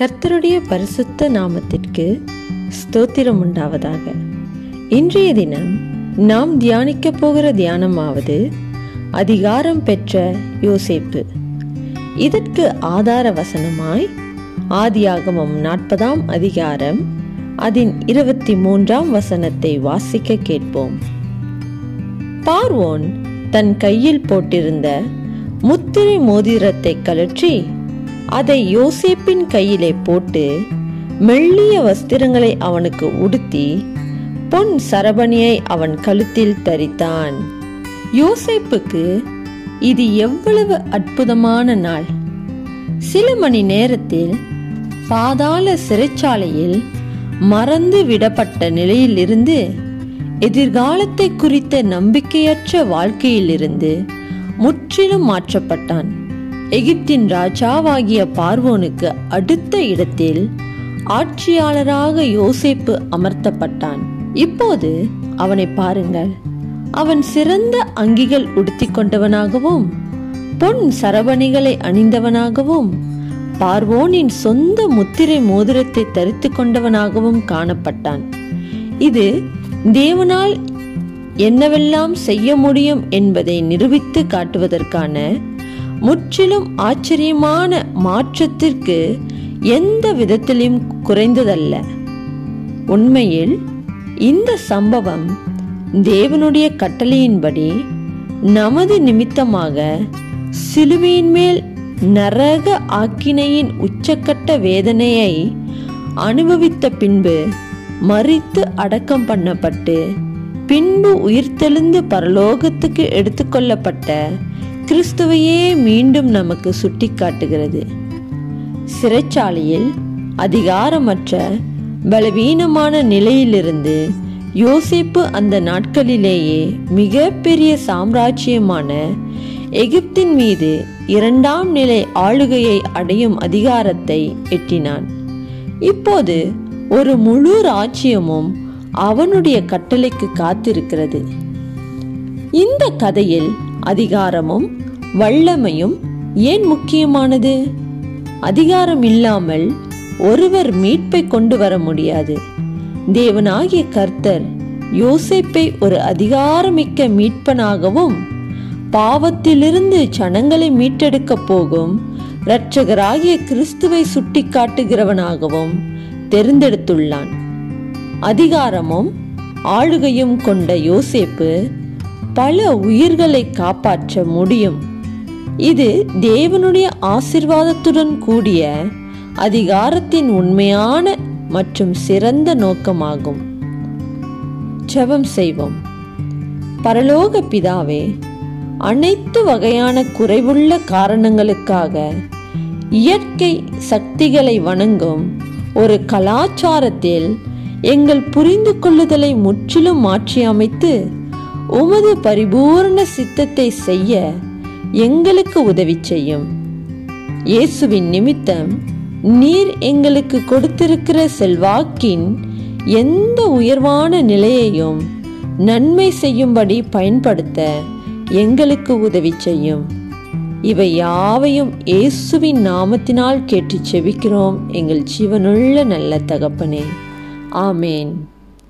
கர்த்தருடைய பரிசுத்த நாமத்திற்கு ஸ்தோத்திரம் உண்டாவதாக. இன்றைய தினம் நாம் தியானிக்க போகிற தியானமாவது அதிகாரம் பெற்ற யோசேப்பு. இதற்கு ஆதார வசனமாய் ஆதியாகமம் நாற்பதாம் அதிகாரம் அதன் இருபத்தி மூன்றாம் வசனத்தை வாசிக்க கேட்போம். பார்வோன் தன் கையில் போட்டிருந்த முத்திரை மோதிரத்தை கழற்றி அதை யோசேப்பின் கையிலே போட்டு மெல்லிய வஸ்திரங்களை அவனுக்கு உடுத்தி பொன் சரபணியை அவன் கழுத்தில் தரித்தான். யோசேப்புக்கு இது எவ்வளவு அற்புதமான நாள். சில மணி நேரத்தில் பாதாள சிறைச்சாலையில் மறந்து விடப்பட்ட நிலையிலிருந்து எதிர்காலத்தை குறித்த நம்பிக்கையற்ற வாழ்க்கையிலிருந்து முற்றிலும் மாற்றப்பட்டான். எகிப்தின் ராஜாவாகிய பார்வோனுக்கு அடுத்த இடத்தில் ஆட்சியாளராக யோசேப்பு அமர்த்தப்பட்டான். இப்போது அவனை பாருங்கள். அவன் சிறந்த அங்கிகள் உடுத்தி கொண்டவனாகவும் பொன் சரபணிகளை அணிந்தவனாகவும் பார்வோனின் சொந்த முத்திரை மோதிரத்தை தரித்து கொண்டவனாகவும் காணப்பட்டான். இது தேவனால் என்னவெல்லாம் செய்ய முடியும் என்பதை நிரூபித்து காட்டுவதற்கான முற்றிலும் ஆச்சரியமான மாற்றத்திற்கு எந்த விதத்திலும் குறைந்ததல்ல. உண்மையில் இந்த சம்பவம் தேவனுடைய கட்டளையின்படி நமது நிமித்தமாக சிலுவையின் மேல் நரக ஆக்கினையின் உச்சக்கட்ட வேதனையை அனுபவித்த பின்பு மறித்து அடக்கம் பண்ணப்பட்டு பின்பு உயிர்த்தெழுந்து பரலோகத்துக்கு எடுத்துக்கொள்ளப்பட்ட கிறிஸ்துவையே மீண்டும் நமக்கு சுட்டிக்காட்டுகிறது. சிறைச்சாலையில் அதிகாரமற்ற பலவீனமான நிலையிலிருந்து யோசிப்பு அந்த நாட்களிலேயே மிக பெரிய சாம்ராஜ்யமான எகிப்தின் மீது இரண்டாம் நிலை ஆளுகையை அடையும் அதிகாரத்தை எட்டினான். இப்போது ஒரு முழு ராஜ்யமும் அவனுடைய கட்டளைக்கு காத்திருக்கிறது. இந்த கதையில் அதிகாரமும் வல்லமையும் ஏன் முக்கியமானது? அதிகாரம் இல்லாமல் ஒருவர் மீட்பை கொண்டு வர முடியாது. தேவனாகிய கர்த்தர் யோசேப்பை ஒரு அதிகாரமிக்க மீட்பனாகவும் பாவத்திலிருந்து ஜனங்களை மீட்டெடுக்க போகும் இரட்சகராகிய கிறிஸ்துவை சுட்டி காட்டுகிறவனாகவும் தெரிந்தெடுத்துள்ளான். அதிகாரமும் ஆளுகையும் கொண்ட யோசேப்பு பல உயிர்களை காப்பாற்ற முடியும். இது தேவனுடைய ஆசிர்வாதத்துடன் கூடிய அதிகாரத்தின் உண்மையான மற்றும் சிறந்த நோக்கமாகும். ஜெபம் செய்வோம். பரலோக பிதாவே அனைத்து வகையான குறைவுள்ள காரணங்களுக்காக இயற்கை சக்திகளை வணங்கும் ஒரு கலாச்சாரத்தில் எங்கள் புரிந்து கொள்ளுதலை முற்றிலும் மாற்றி அமைத்து உமது பரிபூர்ண சித்தத்தை செய்ய எங்களுக்கு உதவி செய்யும். இயேசுவின் நிமித்தம் நீர் எங்களுக்கு கொடுத்திருக்கிற செல்வாக்கின் எந்த உயர்வான நிலையையும் நன்மை செய்யும்படி பயன்படுத்த எங்களுக்கு உதவி செய்யும். இவை யாவையும் இயேசுவின் நாமத்தினால் கேட்டு செவிக்கிறோம் எங்கள் ஜீவனுள்ள நல்ல தகப்பனே. ஆமேன்.